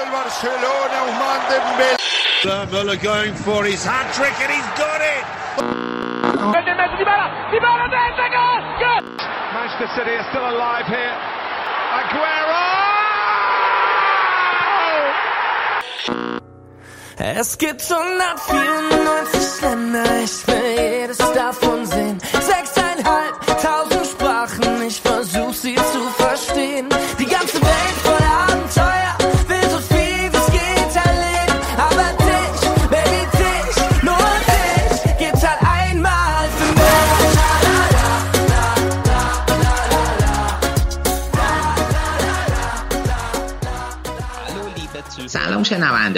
del Barcelona, Ousmane Dembélé. Müller going for his hat trick and he's got it. Manchester City are still alive here. Aguero! Es gibt 194 Länder, ich will jedes davon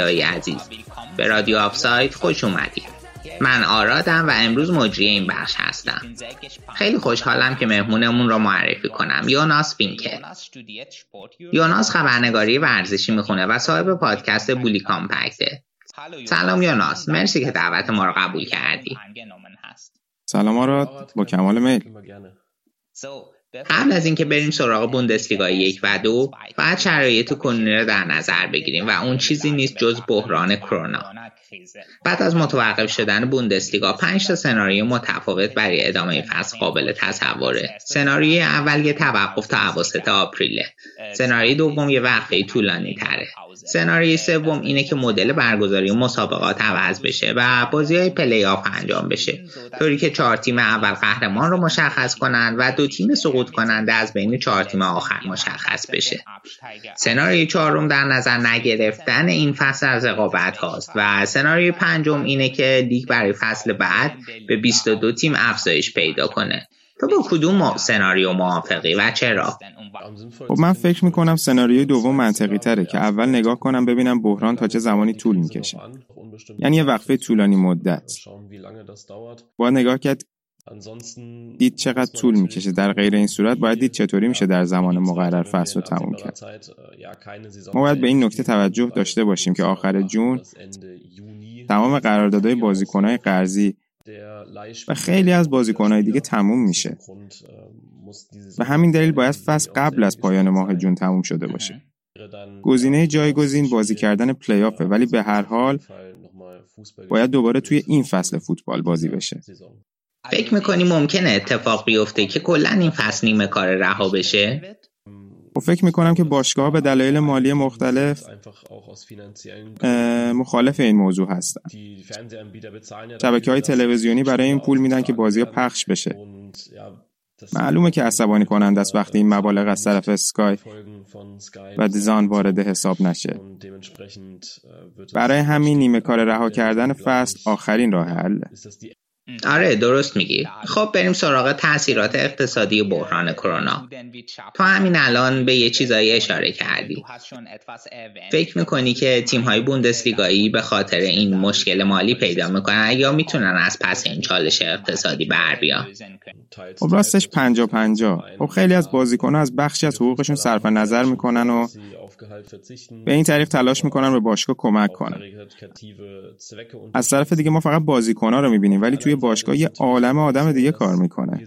شنونده های عزیز. به رادیو آفساید خوش اومدید. من آرادم و امروز مجری این بخش هستم. خیلی خوشحالم که مهمونمون را معرفی کنم. یوناس فینکر یوناس خبرنگاری ورزشی می‌خونه و صاحب پادکست بولی کامپکته. سلام یوناس. مرسی که دعوت ما را قبول کردی. سلام آراد. با کمال میل. قبل از اینکه بریم سراغ بوندسلیگا یک و دو باید شرایط کنونی را در نظر بگیریم و اون چیزی نیست جز بحران کرونا. بعد از متوقف شدن بوندسلیگا پنج تا سناریو متفاوت برای ادامه فصل قابل تصوره. سناریوی اول یه توقف تا اواسط آپریله. سناریوی دوم یه وقفه طولانی تره. سناریوی سوم اینه که مدل برگزاری مسابقات عوض بشه و بازی های پلی آف انجام بشه. طوری که چهار تیم اول قهرمان رو مشخص کنند و دو تیم سقوط کننده از بین چهار تیم آخر مشخص بشه. سناریوی چهارم در نظر نگرفتن این فصل از رقابت هاست و سناریوی پنجم اینه که لیگ برای فصل بعد به 22 تیم افزایش پیدا کنه. تو با کدوم سناریو موافقی و چرا؟ خب من فکر می‌کنم سناریوی دوم منطقی تره که اول نگاه کنم ببینم بحران تا چه زمانی طول می‌کشه. یعنی یه وقفه طولانی مدت. باید نگاه کرد دید چقدر طول می‌کشه. در غیر این صورت باید دید چطوری میشه در زمان مقرر فصل رو تموم کرد. ما باید به این نکته توجه داشته باشیم که آخر جون تمام قراردادهای بازیکنهای قرضی و خیلی از بازیکنهای دیگه تموم میشه. و همین دلیل باید فصل قبل از پایان ماه جون تموم شده باشه. گزینه جایگزین بازی کردن پلی آفه ولی به هر حال باید دوباره توی این فصل فوتبال بازی بشه. فکر می‌کنی ممکنه اتفاق بیفته که کلا این فصل نیمه کار رها بشه؟ و فکر می‌کنم که باشگاه به دلایل مالی مختلف مخالف این موضوع هستن. شبکه های تلویزیونی برای این پول میدن که بازی پخش بشه. معلومه که عصبانی کنند است وقتی این مبالغ از طرف اسکای و دیزان وارد حساب نشه. برای همین نیمه کار رها کردن فصل آخرین راه حله آره درست میگی. خب بریم سراغ تاثیرات اقتصادی بحران کرونا. تو همین الان به یه چیزایی اشاره کردی. فکر می‌کنی که تیم های بوندسلیگایی به خاطر این مشکل مالی پیدا می‌کنن یا می‌تونن از پس این چالش اقتصادی بر بیان؟ خب راستش پنجا پنجا. خب خیلی از بازیکنها از بخشی از حقوقشون صرف نظر می‌کنن و به این طریق تلاش می‌کنن به باشگاه کمک کنن. از طرف دیگه ما فقط بازیکنها رو می‌بینیم ولی توی باشگاه یه عالم آدم دیگه کار می‌کنه.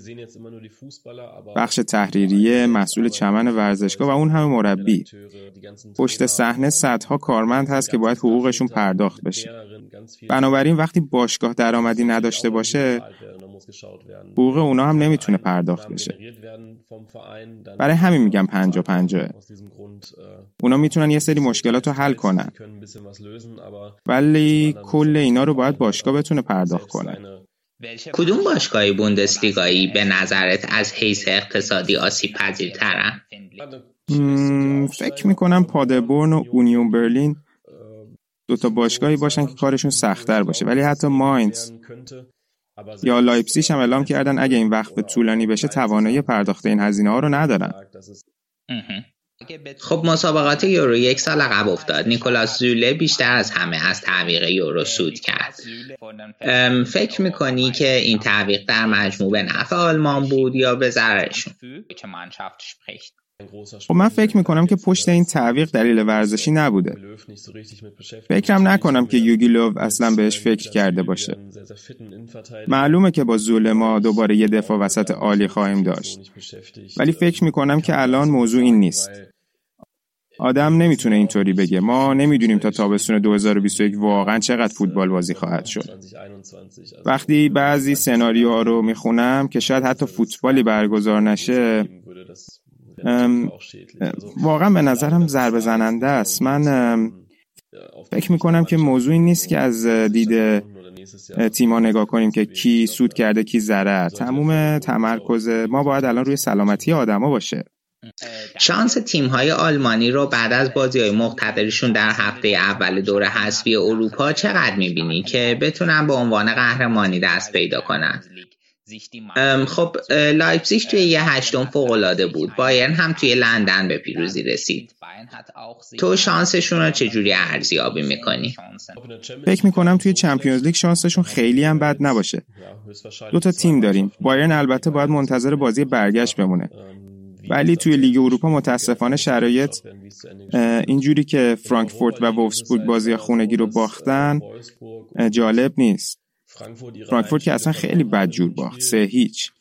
بخش تحریریه مسئول چمن ورزشگاه و اون همه مربی. پشت صحنه صدها کارمند هست که باید حقوقشون پرداخت بشه. بنابراین وقتی باشگاه درآمدی نداشته باشه حقوق اونا هم نمی‌تونه پرداخت بشه. برای همین میگم پنجا پنجاه اونا می‌تونن یه سری مشکلات رو حل کنن. ولی کل اینا رو باید باشگاه بتونه پرداخت کنه. کدوم باشگاهی بوندسلیگایی به نظرت از حیث اقتصادی آسیب پذیرترن؟ فکر می‌کنم پادربورن و اونیون برلین دوتا باشگاهی باشن که کارشون سختتر باشه. ولی حتی ماینز یا لایپزیش هم اعلام کردن اگه این وقفه طولانی بشه توانایی پرداخت این هزینه ها رو ندارن. خب مسابقات یورو یک سال عقب افتاد. نیکولاس زوله بیشتر از همه از تعویق یورو سود کرد. فکر می‌کنی که این تعویق در مجموع به نفع آلمان بود یا به ضررشون؟ خب من فکر می‌کنم که پشت این تعویق دلیل ورزشی نبوده. فکرم نکنم که یوگیلوف اصلا بهش فکر کرده باشه. معلومه که با زول ما دوباره یه دفاع وسط عالی خواهیم داشت. ولی فکر می‌کنم که الان موضوع این نیست. آدم نمی‌تونه اینطوری بگه. ما نمی‌دونیم تا تابستون 2021 واقعا چقدر فوتبال بازی خواهد شد. وقتی بعضی سناریوها رو می‌خونم که شاید حتی فوتبالی برگزار نشه واقعا به نظرم ضربه زننده است. من فکر می‌کنم که موضوعی نیست که از دید تیما نگاه کنیم که کی سود کرده کی ضرر. تموم تمرکز ما باید الان روی سلامتی آدما باشه. شانس تیم های آلمانی رو بعد از بازی های مقتدرشون در هفته اول دور حذفی اروپا چقدر می‌بینی که بتونن به عنوان قهرمانی دست پیدا کنن؟ خب لایپزیگ توی یه هشتم فوق‌العاده بود. بایرن هم توی لندن به پیروزی رسید. تو شانسشون رو چجوری ارزیابی می‌کنی؟ فکر می‌کنم توی Champions League شانسشون خیلی هم بد نباشه. دو تا تیم داریم. بایرن البته باید منتظر بازی برگشت بمونه. ولی توی لیگ اروپا متاسفانه شرایط اینجوریه که فرانکفورت و وولفسبورگ بازی خونگی رو باختن جالب نیست. فرانکفورت که اصلا خیلی بدجور باخت سه هیچ.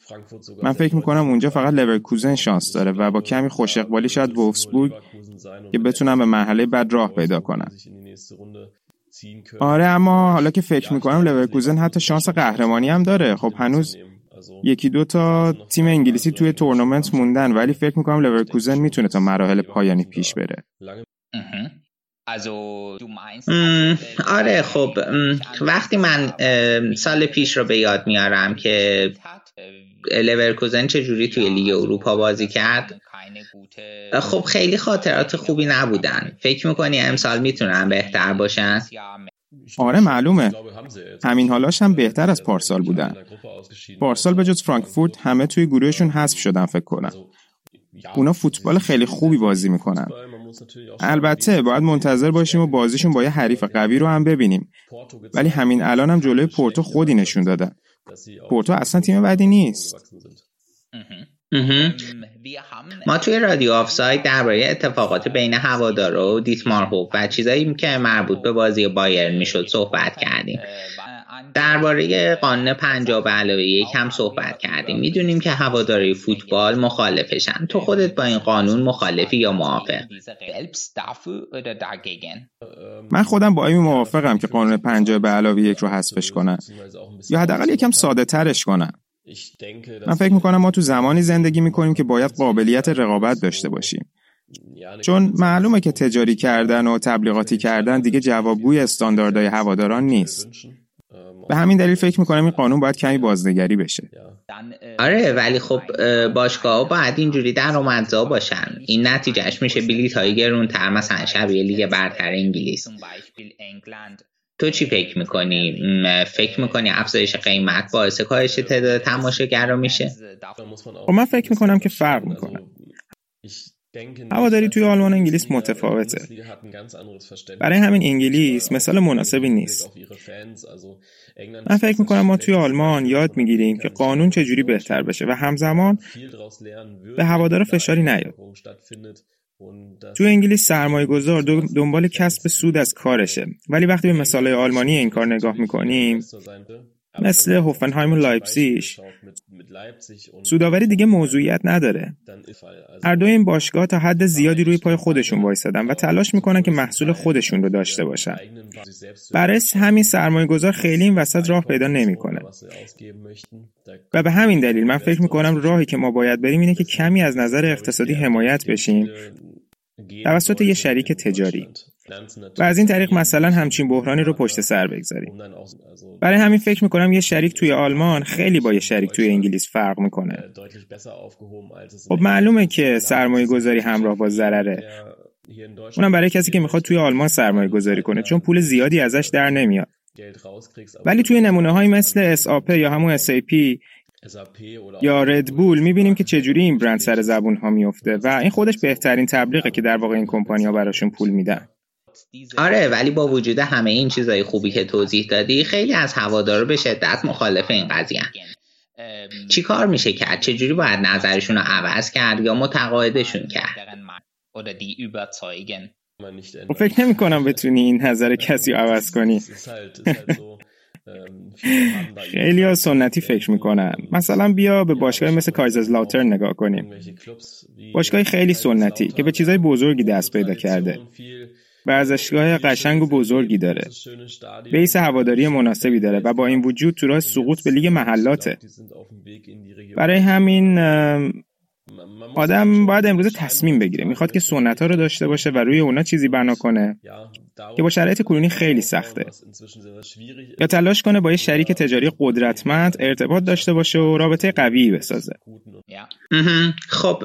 من فکر می‌کنم اونجا فقط لورکوزن شانس داره و با کمی خوش اقبالی شاید وولفسبورگ که بتونن به مرحله بعد راه پیدا کنن. آره اما حالا که فکر می‌کنم لورکوزن حتی شانس قهرمانی هم داره. خب هنوز یکی دو تا تیم انگلیسی توی تورنمنت موندن ولی فکر می‌کنم لورکوزن می‌تونه تا مراحل پایانی پیش بره. آره خب وقتی من سال پیش رو به یاد میارم که لورکوزن چجوری توی لیگ اروپا بازی کرد خب خیلی خاطرات خوبی نبودن. فکر می‌کنی امسال می‌تونن بهتر باشن؟ آره معلومه. همین حالاش هم بهتر از پارسال بودن. پارسال به جز فرانکفورت همه توی گروهشون حذف شدن فکر کنم. اونا فوتبال خیلی خوبی بازی می‌کنن. البته باید منتظر باشیم و بازیشون با یه حریف قوی رو هم ببینیم. ولی همین الان هم جلوی پورتو خودی نشون دادن پورتو اصلا تیم بدی نیست. ما توی رادیو آفساید درباره اتفاقات بین هوادارا و دیتمار هوب و چیزایی که مربوط به بازی بایرن می‌شد صحبت کردیم. درباره قانون پنجاه به علاوه یک هم صحبت کردیم. می‌دونیم که هواداری فوتبال مخالفشن. تو خودت با این قانون مخالفی یا موافق؟ من خودم با این موافقم که قانون پنجاه به علاوه یک رو حذفش کنن. یا حداقل یکم ساده ترش کنن. من فکر می‌کنم ما تو زمانی زندگی می‌کنیم که باید قابلیت رقابت داشته باشیم. چون معلومه که تجاری کردن و تبلیغاتی کردن دیگه جوابگوی استانداردهای هواداران نیست. به همین دلیل فکر می‌کنم این قانون باید کمی بازنگری بشه. آره ولی خب باشگاه باید اینجوری درآمدزا باشن. این نتیجهش میشه بلیط های گرونتر مثلا شبیه لیگ برتر انگلیس. تو چی فکر می‌کنی؟ فکر می‌کنی افزایش قیمت باعث کاهش تعداد تماشاگرا میشه؟ خب من فکر می‌کنم که فرق می‌کنه هواداری توی آلمان و انگلیس متفاوته برای همین انگلیس مثال مناسبی نیست من فکر می‌کنم ما توی آلمان یاد می‌گیریم که قانون چجوری بهتر بشه و همزمان به هوادار فشاری نیاد تو انگلیس سرمایه گذار دنبال کسب سود از کارشه. ولی وقتی به مثال آلمانی این کار نگاه می‌کنیم مثل هوفنهایم و لایپسیش سوداوری دیگه موضوعیت نداره. هر دو این باشگاه تا حد زیادی روی پای خودشون وایسادن و تلاش می‌کنن که محصول خودشون رو داشته باشن. برای همین سرمایه گذار خیلی این وسط راه پیدا نمی‌کنه. و به همین دلیل من فکر می‌کنم راهی که ما باید بریم اینه که کمی از نظر اقتصادی حمایت بشیم. توسط یه شریک تجاری. و از این طریق مثلا همچین بحرانی رو پشت سر بگذاریم. برای همین فکر می‌کنم یه شریک توی آلمان خیلی با یه شریک توی انگلیس فرق می‌کنه. خب معلومه که سرمایه گذاری همراه با ضرره. اونم برای کسی که می‌خواد توی آلمان سرمایه گذاری کنه چون پول زیادی ازش در نمیاد. ولی توی نمونه های مثل SAP یا همون SAP یا ردبول می‌بینیم که چجوری این برند سر زبون ها میفته و این خودش بهترین تبلیغه که در واقع این کمپانی ها براشون پول میدن. آره ولی با وجود همه این چیزای خوبی که توضیح دادی خیلی از هوادارا به شدت مخالف این قضیه چی کار میشه کرد چجوری باید نظرشون رو عوض کرد یا متقاعدشون کرد؟ خب فکر نمی کنم بتونی این نظر کسی رو عوض کنی. خیلی ها سنتی فکر می‌کنن. مثلا بیا به باشگاه مثل کایزرزلاوتر نگاه کنیم. باشگاه خیلی سنتی که به چیزای بزرگی دست پیدا کرده. ورزشگاه قشنگ و بزرگی داره. بیس هواداری مناسبی داره و با این وجود تو راه سقوط به لیگ محلاته. برای همین آدم باید امروز تصمیم بگیره می‌خواد که سنت ها رو داشته باشه و روی اونا چیزی بنا کنه. که با شرایط کنونی خیلی سخته. یا تلاش کنه با یه شریک تجاری قدرتمند ارتباط داشته باشه و رابطه قوی بسازه. خب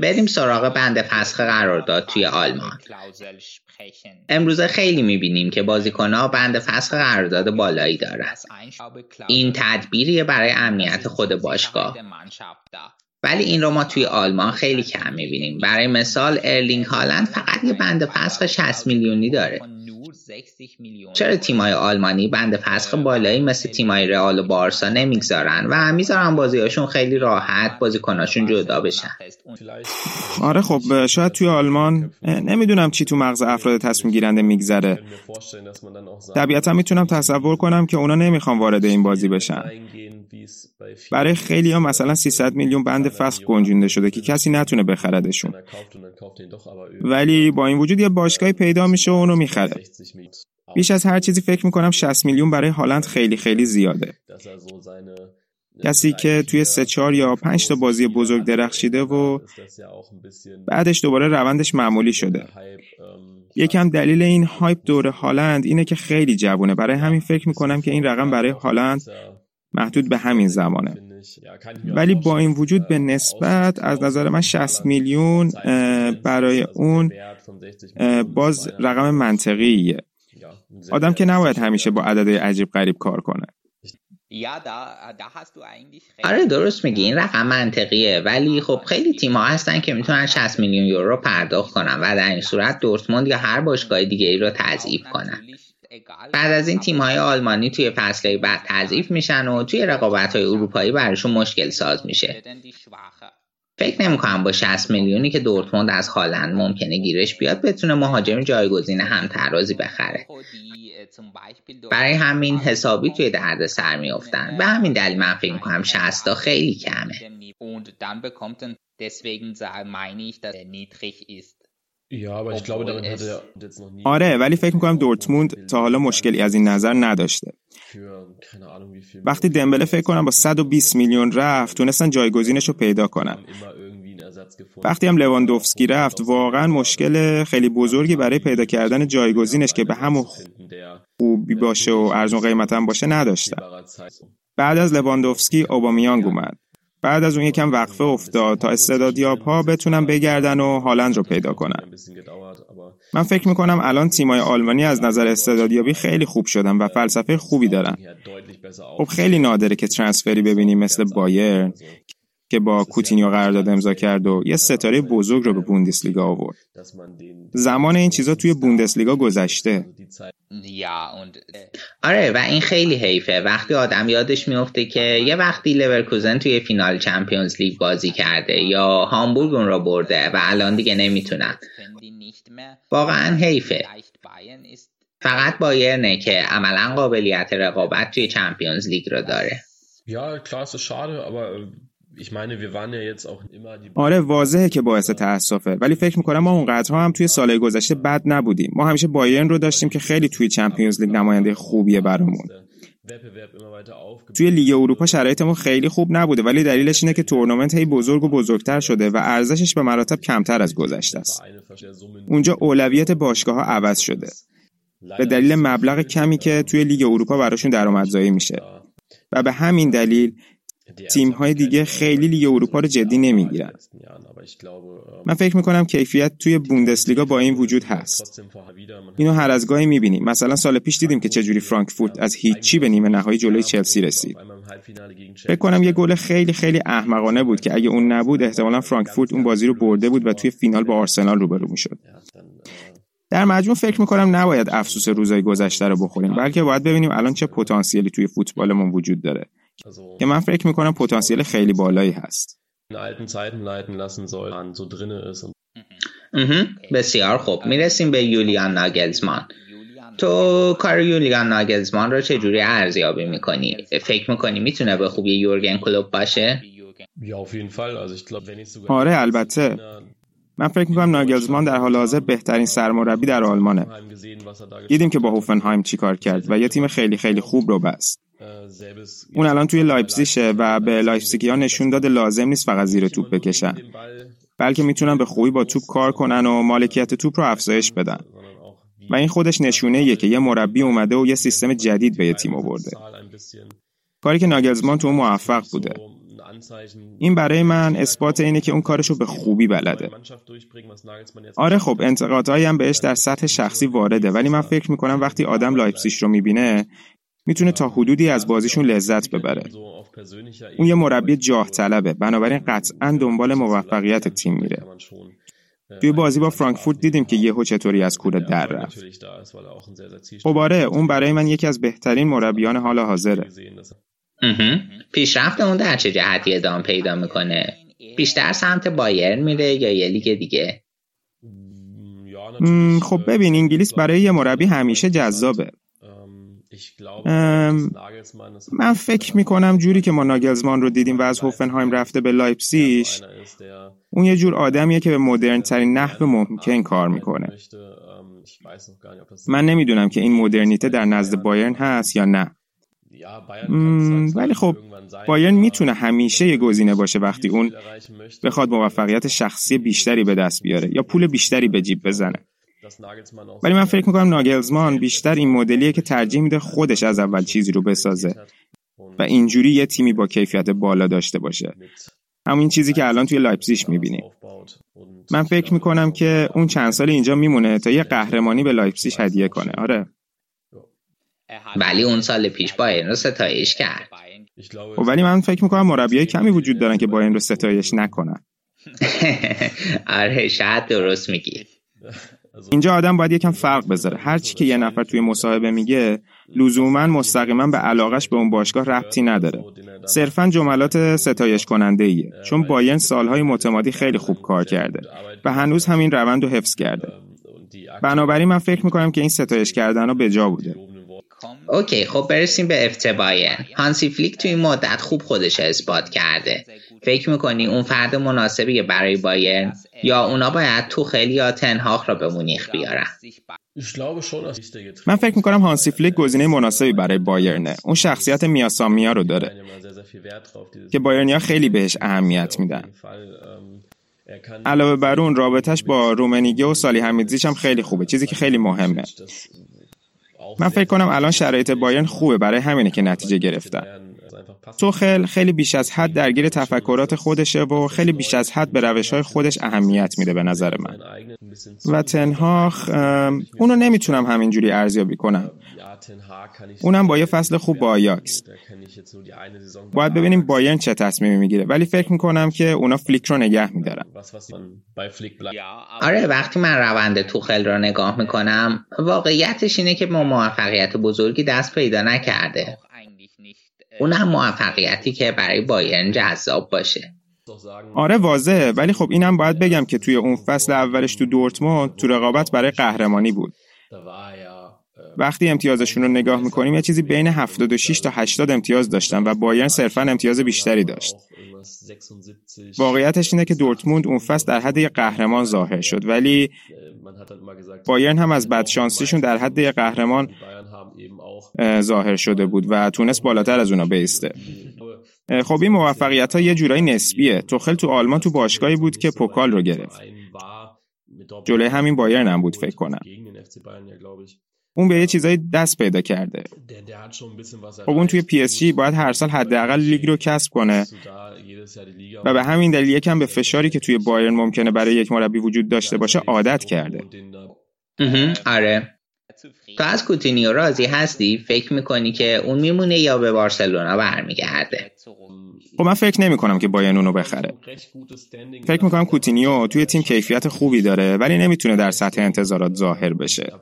بریم سراغ بند فسخ قرارداد توی آلمان. امروزه خیلی می‌بینیم که بازیکنها بند فسخ قرارداد بالایی دارن. این تدبیریه برای امنیت خود باشگاه. ولی این رو ما توی آلمان خیلی کم می‌بینیم. برای مثال ارلینگ هالند فقط یه بند فسخ 60 میلیونی داره. چرا تیمای آلمانی بند فسخ بالایی مثل تیمای رئال و بارسا نمی‌گذارن و می‌ذارن بازیاشون خیلی راحت بازیکناشون جدا بشن. آره خب شاید توی آلمان نمی‌دونم چی تو مغز افراد تصمیم گیرنده میگذره. طبیعتا می‌تونم تصور کنم که اونا نمی‌خوان وارد این بازی بشن. برای خیلی ها مثلا 300 میلیون بند فسخ گنجونده شده که کسی نتونه بخردشون. ولی با این وجود یه باشگاهی پیدا میشه و اونو می‌خره. بیش از هر چیزی فکر می‌کنم 60 میلیون برای هالند خیلی خیلی زیاده. کسی که توی سه چهار یا پنج تا بازی بزرگ درخشیده و بعدش دوباره روندش معمولی شده. یکم دلیل این هایپ دور هالند اینه که خیلی جوونه. برای همین فکر می‌کنم که این رقم برای هالند محدود به همین زمانه. ولی با این وجود به نسبت از نظر من 60 میلیون برای اون باز رقم منطقیه. آدم که نباید همیشه با عدد عجیب غریب کار کنه. آره درست میگی. این رقم منطقیه. ولی خب خیلی تیم ها هستن که می‌تونن 60 میلیون یورو پرداخت کنن و در این صورت دورتموند یا هر باشگاه دیگه ای رو تضعیف کنن. بعد از این تیم های آلمانی توی فصل بعد تضعیف میشن و توی رقابت های اروپایی براشون مشکل ساز میشه. فکر نمی‌کنم با 60 میلیونی که دورتموند از هالند ممکنه گیرش بیاد بتونه مهاجم جایگزین هم ترازی بخره. برای همین حسابی توی درد سر میافتن. به همین دلیل من فکر می‌کنم 60 تا خیلی کمه. آره ولی فکر می‌کنم دورتموند تا حالا مشکلی از این نظر نداشته. وقتی دمبله فکر کنم با 120 میلیون رفت تونستن جایگزینش رو پیدا کنن. وقتی هم لواندوفسکی رفت واقعا مشکل خیلی بزرگی برای پیدا کردن جایگزینش که به همون خوبی باشه و ارزون قیمت هم باشه نداشتن. بعد از لواندوفسکی اوبامیانگ اومد. بعد از اون یکم وقفه افتاد تا استعدادیاب ها بتونن بگردن و هالند رو پیدا کنن. من فکر می‌کنم الان تیمای آلمانی از نظر استعدادیابی خیلی خوب شدن و فلسفه خوبی دارن. خب خیلی نادره که ترانسفری ببینیم مثل بایر که با کوتینیو قرارداد امضا کرد و یه ستاره بزرگ رو به بوندسلیگا آورد. زمان این چیزا توی بوندسلیگا گذشته. آره و این خیلی حیفه وقتی آدم یادش میفته که یه وقتی لورکوزن توی فینال چمپیونز لیگ بازی کرده یا هامبورگ اون را برده و الان دیگه نمی‌تونن. واقعا حیفه. فقط بایرنه که عملا قابلیت رقابت توی چمپیونز لیگ رو داره. آره واضحه که باعث تاسفه. ولی فکر می‌کنم ما اونقدرها هم توی سال گذشته بد نبودیم. ما همیشه بایرن رو داشتیم که خیلی توی Champions League نماینده خوبیه برامون. توی لیگ اروپا شرایطمون خیلی خوب نبوده ولی دلیلش اینه که تورنمنت هی بزرگ و بزرگتر شده و ارزشش به مراتب کمتر از گذشته است. اونجا اولویت باشگاه ها عوض شده. به دلیل مبلغ کمی که توی لیگ اروپا براشون درآمدزایی میشه. و به همین دلیل تیم های دیگه خیلی لیگ اروپا رو جدی نمی‌گیرن. من فکر می‌کنم کیفیت توی بوندسلیگا با این وجود هست. اینو هر از گاهی می‌بینیم. مثلا سال پیش دیدیم که چجوری فرانکفورت از هیچی به نیمه نهایی جلوی چلسی رسید. فکر کنم یه گل خیلی خیلی احمقانه بود که اگه اون نبود احتمالا فرانکفورت اون بازی رو برده بود و توی فینال با آرسنال روبرو می‌شد. در مجموع فکر می‌کنم نباید افسوس روزای گذشته رو بخوریم بلکه باید ببینیم الان چه پتانسیلی توی فوتبالمون وجود داره. که من فکر می‌کنم پتانسیل خیلی بالایی هست. بسیار خوب. می‌رسیم به یولیان ناگلزمان. تو کار یولیان ناگلزمان رو چجوری ارزیابی می‌کنی؟ فکر می‌کنی می‌تونه به خوبی یورگن کلوب باشه؟ آره البته. من فکر می‌کنم ناگلزمان در حال حاضر بهترین سرمربی در آلمانه. دیدیم که با هوفنهایم چیکار کرد و یه تیم خیلی خیلی خوب رو بست. اون الان توی لایپزیشه و به لایپزیگیا نشون داده لازم نیست فقط زیر توپ بکشن. بلکه می‌تونن به خوبی با توپ کار کنن و مالکیت توپ رو افزایش بدن. و این خودش نشونه اینه که یه مربی اومده و یه سیستم جدید به یه تیم آورده. کاری که ناگلزمان توش موفق بوده. این برای من اثبات اینه که اون کارشو به خوبی بلده. آره خب انتقادهایی هم بهش در سطح شخصی وارده. ولی من فکر می‌کنم وقتی آدم لایپزیش رو می‌بینه می‌تونه تا حدودی از بازیشون لذت ببره. اون یه مربی جاه طلبه. بنابراین قطعا دنبال موفقیت تیم میره. توی بازی با فرانکفورت دیدیم که یهو چطوری از کوره در رفت. خب آره اون برای من یکی از بهترین مربیان حال حاضره. پیشرفت اون در چه جهتی ادامه پیدا می‌کنه؟ بیشتر سمت بایر میره یا یه لیگ دیگه؟ خب ببین انگلیس برای یه مربی همیشه جذابه. من فکر می‌کنم جوری که ما ناگلزمان رو دیدیم و از هوفنهایم رفته به لایپسیش اون یه جور آدمیه که به مدرن ترین نحو ممکن کار می‌کنه من نمی‌دونم که این مدرنیته در نزد بایرن هست یا نه ولی خب بایرن می‌تونه همیشه یه گزینه باشه وقتی اون بخواد موفقیت شخصی بیشتری به دست بیاره یا پول بیشتری به جیب بزنه. ولی من فکر می‌کنم ناگلزمان بیشتر این مدلیه که ترجیح میده خودش از اول چیزی رو بسازه و اینجوری یه تیمی با کیفیت بالا داشته باشه. همین چیزی که الان توی لایپزیش می‌بینیم. من فکر می‌کنم که اون چند سال اینجا میمونه تا یه قهرمانی به لایپزیش هدیه کنه. آره. ولی اون سال پیش بایرن رو ستایش کرد. خب ولی من فکر می‌کنم مربیای کمی وجود دارن که بایرن رو ستایش نکنن. آره شاید درست میگی. اینجا آدم باید یکم فرق بذاره. هر چی که یه نفر توی مصاحبه میگه لزوما مستقیما به علاقش به اون باشگاه ربطی نداره. صرفا جملات ستایش کننده ایه چون بایرن سالهای متمادی خیلی خوب کار کرده و هنوز همین روند رو حفظ کرده. بنابراین من فکر می‌کنم که این ستایش کردن به جا بوده. اوکی خب برسیم به افت بایرن هانسی فلیک توی این مدت خوب خودش اثبات کرده. فکر می‌کنی اون فرد مناسبیه برای بایرن یا اونا باید تو خیلی یا تنهاخ را به مونیخ بیارن؟ من فکر می‌کنم هانسی فلیک گزینه مناسبی برای بایرنه. اون شخصیت میاسامیا رو داره. که بایرنیا خیلی بهش اهمیت میدن. علاوه بر اون رابطش با رومنیگه و سالی حمیدزیش هم خیلی خوبه. چیزی که خیلی مهمه. من فکر کنم الان شرایط بایرن خوبه برای همینه که نتیجه گرفتن. توخل خیلی بیش از حد درگیر تفکرات خودشه و خیلی بیش از حد به روش های خودش اهمیت میده به نظر من. و تنهاخ اونو نمی‌تونم همینجوری ارزیابی کنم. اونم با یه فصل خوب با آیاکس. باید ببینیم بایرن چه تصمیمی می‌گیره. ولی فکر می‌کنم که اونا فلیک رو نگه میدارن. آره وقتی من روند توخل رو نگاه می‌کنم واقعیتش اینه که ما موفقیت بزرگی دست پیدا نکرده. اون هم موفقیتی که برای بایرن جذاب باشه. آره واضحه. ولی خب اینم باید بگم که توی اون فصل اولش تو دورتموند تو رقابت برای قهرمانی بود. وقتی امتیازشون رو نگاه می‌کنیم یه چیزی بین 76 تا 80 امتیاز داشتن و بایرن صرفا امتیاز بیشتری داشت. واقعیتش اینه که دورتموند اون فصل در حد قهرمان ظاهر شد. ولی بایرن هم از بدشانسیشون در حد قهرمان ظاهر شده بود و تونست بالاتر از اونا بیسته. خب این موفقیت ها یه جورایی نسبیه. توخل تو آلمان تو باشگاهی بود که پوکال رو گرفت. جلوی همین بایرن هم بود فکر کنم. اون به یه چیزایی دست پیدا کرده. خب اون توی پی اس جی باید هر سال حداقل لیگ رو کسب کنه. و به همین دلیل یکم به فشاری که توی بایرن ممکنه برای یک مربی وجود داشته باشه عادت کرده. آره. تو از کوتینیو راضی هستی؟ فکر می‌کنی که اون میمونه یا به بارسلونا برمیگرده؟ خب من فکر نمی کنم که بایرن اونو بخره. فکر می‌کنم کوتینیو توی تیم کیفیت خوبی داره ولی نمی‌تونه در سطح انتظارات ظاهر بشه.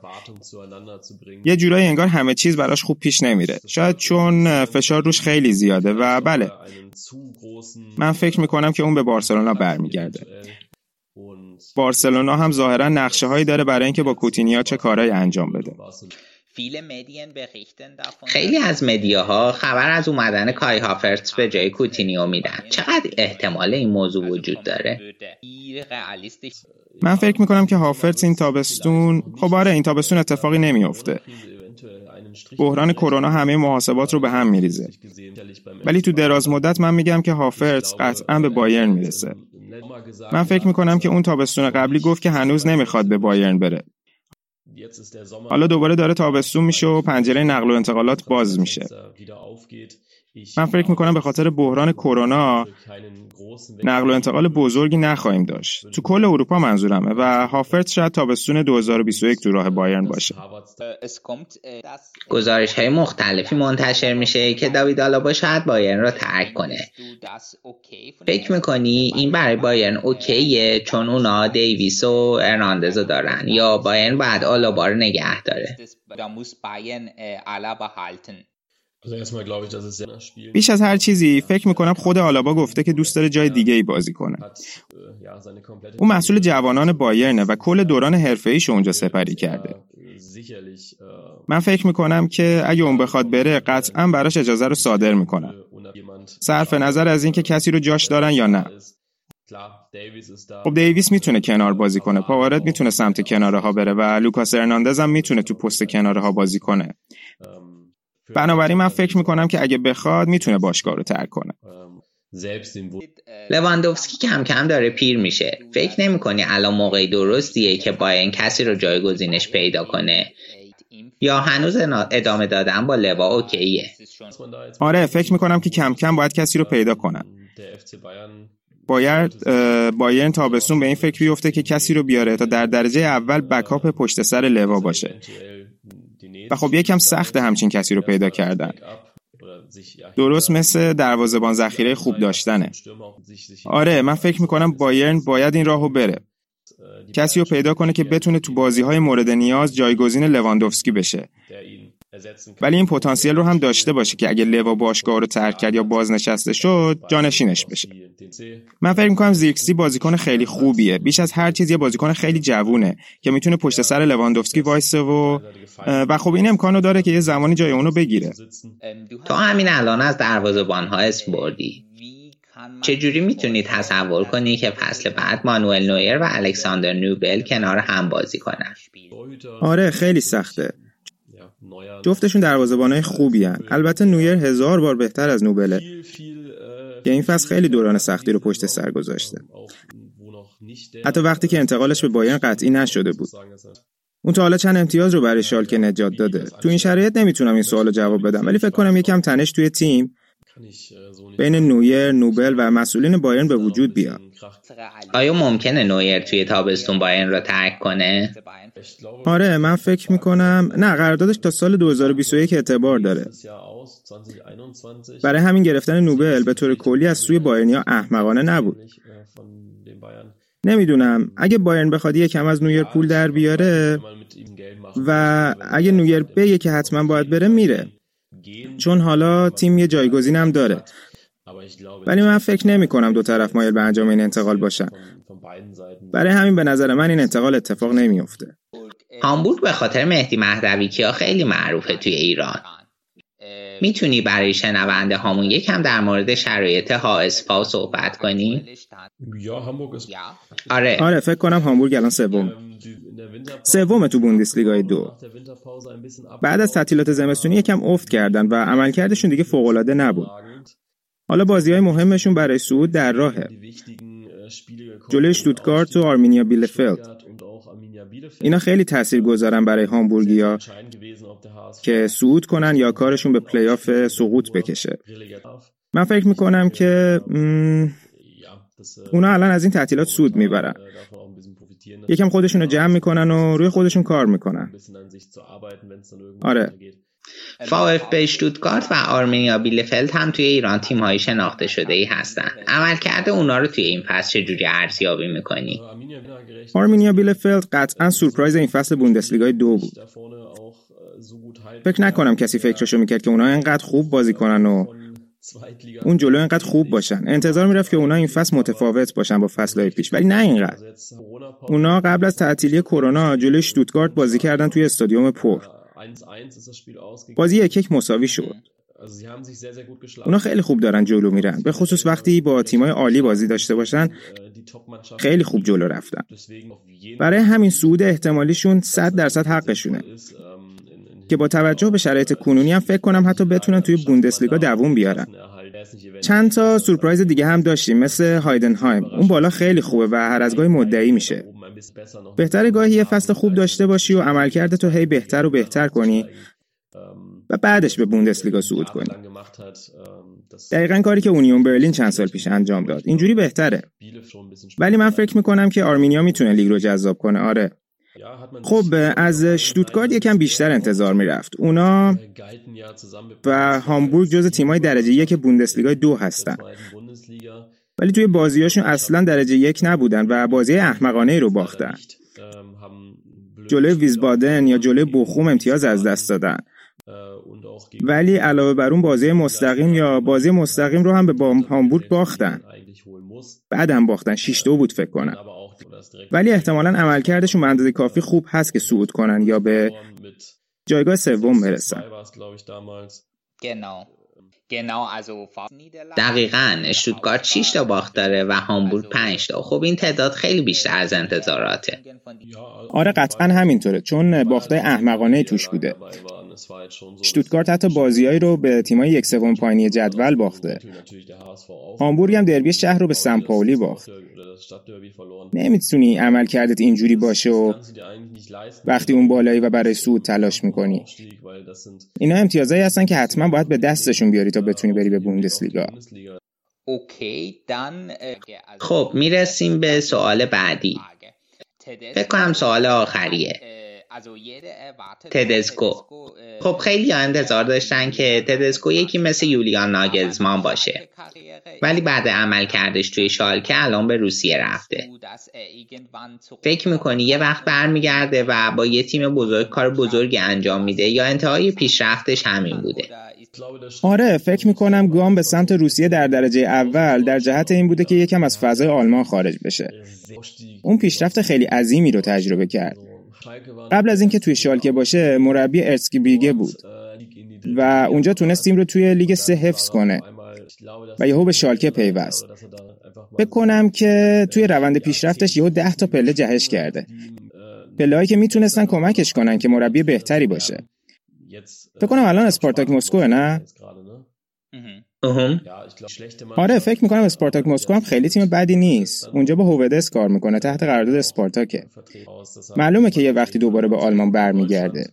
یه جورایی انگار همه چیز براش خوب پیش نمیره. شاید چون فشار روش خیلی زیاده و بله. من فکر می‌کنم که اون به بارسلونا برمیگرده. بارسلونا هم ظاهرا نقشه هایی داره برای اینکه با کوتینیا چه کارهایی انجام بده. خیلی از مدیاها خبر از اومدن کای هافرتس به جای کوتینیو میدن. چقدر احتمال این موضوع وجود داره؟ من فکر می‌کنم که هافرتس این تابستون خب آره این تابستون اتفاقی نمیافته. بحران کرونا همه محاسبات رو به هم میریزه. ولی تو دراز مدت من میگم که هافرتس قطعا به بایرن می‌رسه. من فکر می‌کنم که اون تابستون قبلی گفت که هنوز نمی‌خواد به بایرن بره. حالا دوباره داره تابستون میشه و پنجره نقل و انتقالات باز میشه. من فکر می‌کنم به خاطر بحران کرونا نقل و انتقال بزرگی نخواهیم داشت. تو کل اروپا منظورمه و هافرت شاید تابستون 2021 تو راه بایرن باشه. گزارش های مختلفی منتشر میشه که داوید آلابا شاید بایرن را ترک کنه. فکر می‌کنی این برای بایرن اوکیه چون اونا دیویس و ارناندز دارن یا بایرن بعد آلابا رو نگه داره؟ بیش از هر چیزی فکر می‌کنم خود آلابا گفته که دوست داره جای دیگه ای بازی کنه. او محصول جوانان بایرنه و کل دوران حرفه ایش اونجا سپری کرده. من فکر می‌کنم که اگه اون بخواد بره قطعا براش اجازه رو صادر می‌کنن. صرف نظر از اینکه کسی رو جاش دارن یا نه. خب دیویس می‌تونه کنار بازی کنه پاوارد می‌تونه سمت کناره ها بره و لوکاس ارناندز هم می‌تونه تو پست کناره ها بازی کنه بنابراین من فکر می‌کنم که اگه بخواد می‌تونه باشگاه رو ترک کنه. لواندوفسکی کم کم داره پیر میشه. فکر نمی‌کنی الان موقعی درستیه که باین کسی رو جایگزینش پیدا کنه؟ یا هنوز ادامه دادن با لوا اوکیه. آره فکر می‌کنم که کم کم باید کسی رو پیدا کنن باید بایرن تابستون به این فکر بیفته که کسی رو بیاره تا در درجه اول بکاپ پشت سر لوا باشه. و خب یکم سخت همچین کسی رو پیدا کردن. درست مثل دروازبان ذخیره خوب داشتنه. آره من فکر می‌کنم بایرن باید این راهو بره. کسی رو پیدا کنه که بتونه تو بازی های مورد نیاز جایگزین لواندوفسکی بشه. ولی این پتانسیل رو هم داشته باشه که اگه لوا باشگاه رو ترک کرد یا بازنشسته شد جانشینش بشه. من فکر می‌کنم زیرکسی بازیکن خیلی خوبیه. بیش از هر چیز یه بازیکن خیلی جوونه که می‌تونه پشت سر لواندوفسکی وایسه و و خب این امکانو داره که یه زمانی جای اونو بگیره. تو همین الان از ها اسم بردی. چجوری می‌تونی تصور کنی که فصل بعد مانوئل نویر و الکساندر نوبل کنار هم بازی کنن؟ آره خیلی سخته. جفتشون دروازه‌بانای خوبی هن. البته نویر هزار بار بهتر از نوبله که این فصل خیلی دوران سختی رو پشت سر گذاشته. حتی وقتی که انتقالش به بایرن قطعی نشده بود. اون تا حالا چند امتیاز رو برای شالکه نجات داده. تو این شرایط نمی‌تونم این سوال رو جواب بدم. ولی فکر کنم یکم تنش توی تیم. بین نویر، نوبل و مسئولین بایرن به وجود بیاد. آیا ممکنه نویر توی تابستون بایرن را ترک کنه؟ آره من فکر می‌کنم نه قراردادش تا سال 2021 اعتبار داره. برای همین گرفتن نوبل به طور کلی از سوی بایرنیا احمقانه نبود. نمی‌دونم اگه بایرن بخواد یکم از نویر پول در بیاره و اگه نویر بگه که حتما باید بره میره چون حالا تیم یه جایگزین هم داره. ولی من فکر نمی کنم دو طرف مایل به انجام این انتقال باشن. برای همین به نظر من این انتقال اتفاق نمیافته هامبورگ به خاطر مهدی مهدوی کیا خیلی معروفه توی ایران. می‌تونی برای شنونده هامون یکم در مورد شرایط هاسفا صحبت کنی؟ آره. آره فکر کنم هامبورگ الان سوم. سوم تو بوندسلیگای دو. بعد از تعطیلات زمستونی یکم افت کردن و عملکردشون دیگه فوقالعاده نبود. حالا بازی های مهمشون برای صعود در راهه. جلوی شتوتگارت و آرمینیا بیلفلد. اینا خیلی تأثیر گذارن برای هامبورگیا که صعود کنن یا کارشون به پلیاف سقوط بکشه. من فکر می‌کنم که اونا الان از این تعطیلات سود می‌برن. یکم خودشون رو جمع می‌کنن و روی خودشون کار می‌کنن. آره. به شتوتگارت و آرمینیا بیلفلد هم توی ایران تیم های شناخته شده ای هستن. عمل کرده اونا رو توی این فصل چجوری ارزیابی می‌کنی؟ آرمینیا بیلفلد قطعا سورپرایز این فصل بوندسلیگای دو بود. فکر نکنم کسی فکرشو می‌کرد که اونا اینقدر خوب بازی کنن و اون جلو اینقدر خوب باشن. انتظار می‌رفت که اونا این فصل متفاوت باشن با فصلهای پیش. ولی نه اینقدر. اونا قبل از تعطیلی کرونا جلوی شتوتگارت بازی کردن توی استادیوم پر. بازی یک یک مساوی شد. اونا خیلی خوب دارن جلو میرن. به خصوص وقتی با تیمای عالی بازی داشته باشن خیلی خوب جلو رفتن. برای همین صعود احتمالیشون 100 درصد حقشونه. که با توجه به شرایط کنونی هم فکر کنم حتی بتونن توی بوندسلیگا دووم بیارن. چند تا سورپرایز دیگه هم داشتیم مثل هایدنهایم. اون بالا خیلی خوبه و هر از گاهی مدعی میشه. بهتر گاهی یه فصل خوب داشته باشی و عملکرد تو هی بهتر و بهتر کنی و بعدش به بوندسلیگا صعود کنی. دقیقا کاری که اونیون برلین چند سال پیش انجام داد. اینجوری بهتره. ولی من فکر می‌کنم که آرمینیا می‌تونه لیگ رو جذاب کنه. آره. خب از شتوتگارد یکم بیشتر انتظار می‌رفت. اونا و هامبورگ جز تیمای درجه یک بوندسلیگا دو هستن. ولی توی بازیاشون اصلا درجه یک نبودن و بازی احمقانه رو باختن. جلوی ویزبادن یا جلوی بخوم امتیاز از دست دادن. ولی علاوه بر اون بازی مستقیم یا بازی مستقیم رو هم به هامبورگ باختن. بعدم باختن. 6 دو بود فکر کنم. ولی احتمالا عملکردشون به اندازه کافی خوب هست که صعود کنن یا به جایگاه سوم برسن. دقیقا اشتوتگارت 6 تا باخت داره و هامبورگ 5 تا. خب این تعداد خیلی بیشتر از انتظاراته. آره قطعا همینطوره چون باخته احمقانه توش بوده. شتوتگارت حتی بازیایی رو به تیمای یک سوم پایینی جدول باخته. هامبورگ هم دربی شهر رو به سمپاولی باخت. نمی‌تونی عمل کردت اینجوری باشه و وقتی اون بالایی و برای سود تلاش می‌کنی. اینا امتیازایی هستن که حتما باید به دستشون بیاری تا بتونی بری به بوندسلیگا. خب می‌رسیم به سوال بعدی. فکر کنم سوال آخریه. تدسکو. خب خیلی انتظار داشتن که تدسکو یکی مثل یولیان ناگلزمان باشه. ولی بعد عمل کردش توی شالکه الان به روسیه رفته. فکر می‌کنی یه وقت برمیگرده و با یه تیم بزرگ کار بزرگی انجام میده یا انتهای پیشرفتش همین بوده؟ آره فکر می‌کنم گام به سمت روسیه در درجه اول در جهت این بوده که یکم از فضای آلمان خارج بشه. اون پیشرفت خیلی عظیمی رو تجربه کرد. قبل از اینکه توی شالکه باشه مربی ارسکی بیگه بود و اونجا تونست تیم رو توی لیگ سه حفظ کنه و یهو به شالکه پیوست فکر کنم که توی روند پیشرفتش یهو ده تا پله جهش کرده پله که می‌تونستن کمکش کنن که مربی بهتری باشه فکر کنم الان اسپارتاک مسکو نه آره فکر می‌کنم اسپارتاک مسکو هم خیلی تیم بدی نیست. اونجا با هوودس کار می‌کنه تحت قرارداد اسپارتاکه. معلومه که یه وقتی دوباره به آلمان برمیگرده.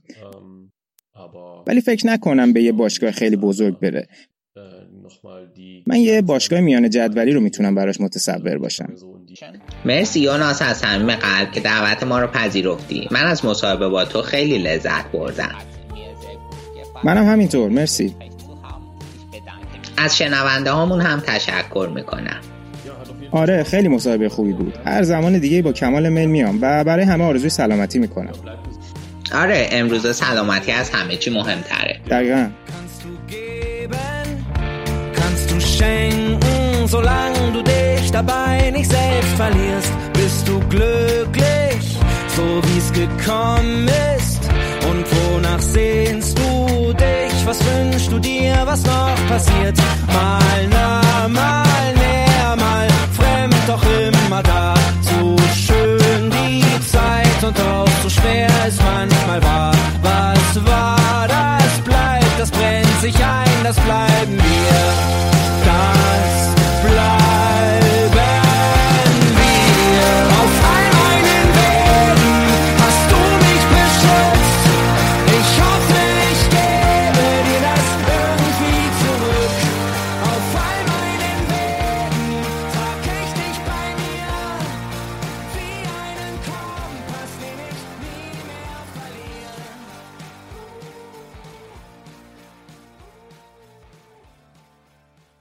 ولی فکر نکنم به یه باشگاه خیلی بزرگ بره. من یه باشگاه میانه جدولی رو می‌تونم براش متصور باشم. مرسی یوناس از صمیم قلب که دعوت ما رو پذیرفتی. من از مصاحبه با تو خیلی لذت بردم. منم همینطور. مرسی. از شنونده هامون هم تشکر می‌کنم. آره خیلی مصاحبه خوبی بود. هر زمان دیگه با کمال میل میام و برای همه آرزوی سلامتی می‌کنم. آره امروز سلامتی از همه چی مهمتره. دقیقا. Solange du dich dabei nicht selbst verlierst, bist du glücklich, so wie's gekommen ist. Und wonach sehnst du dich? Was wünschst du dir, was noch passiert? Mal nah, mal näher, mal fremd, doch immer da. Zu schön die Zeit und auch so schwer es manchmal war. Was war, das bleibt, das brennt sich ein, das bleiben wir.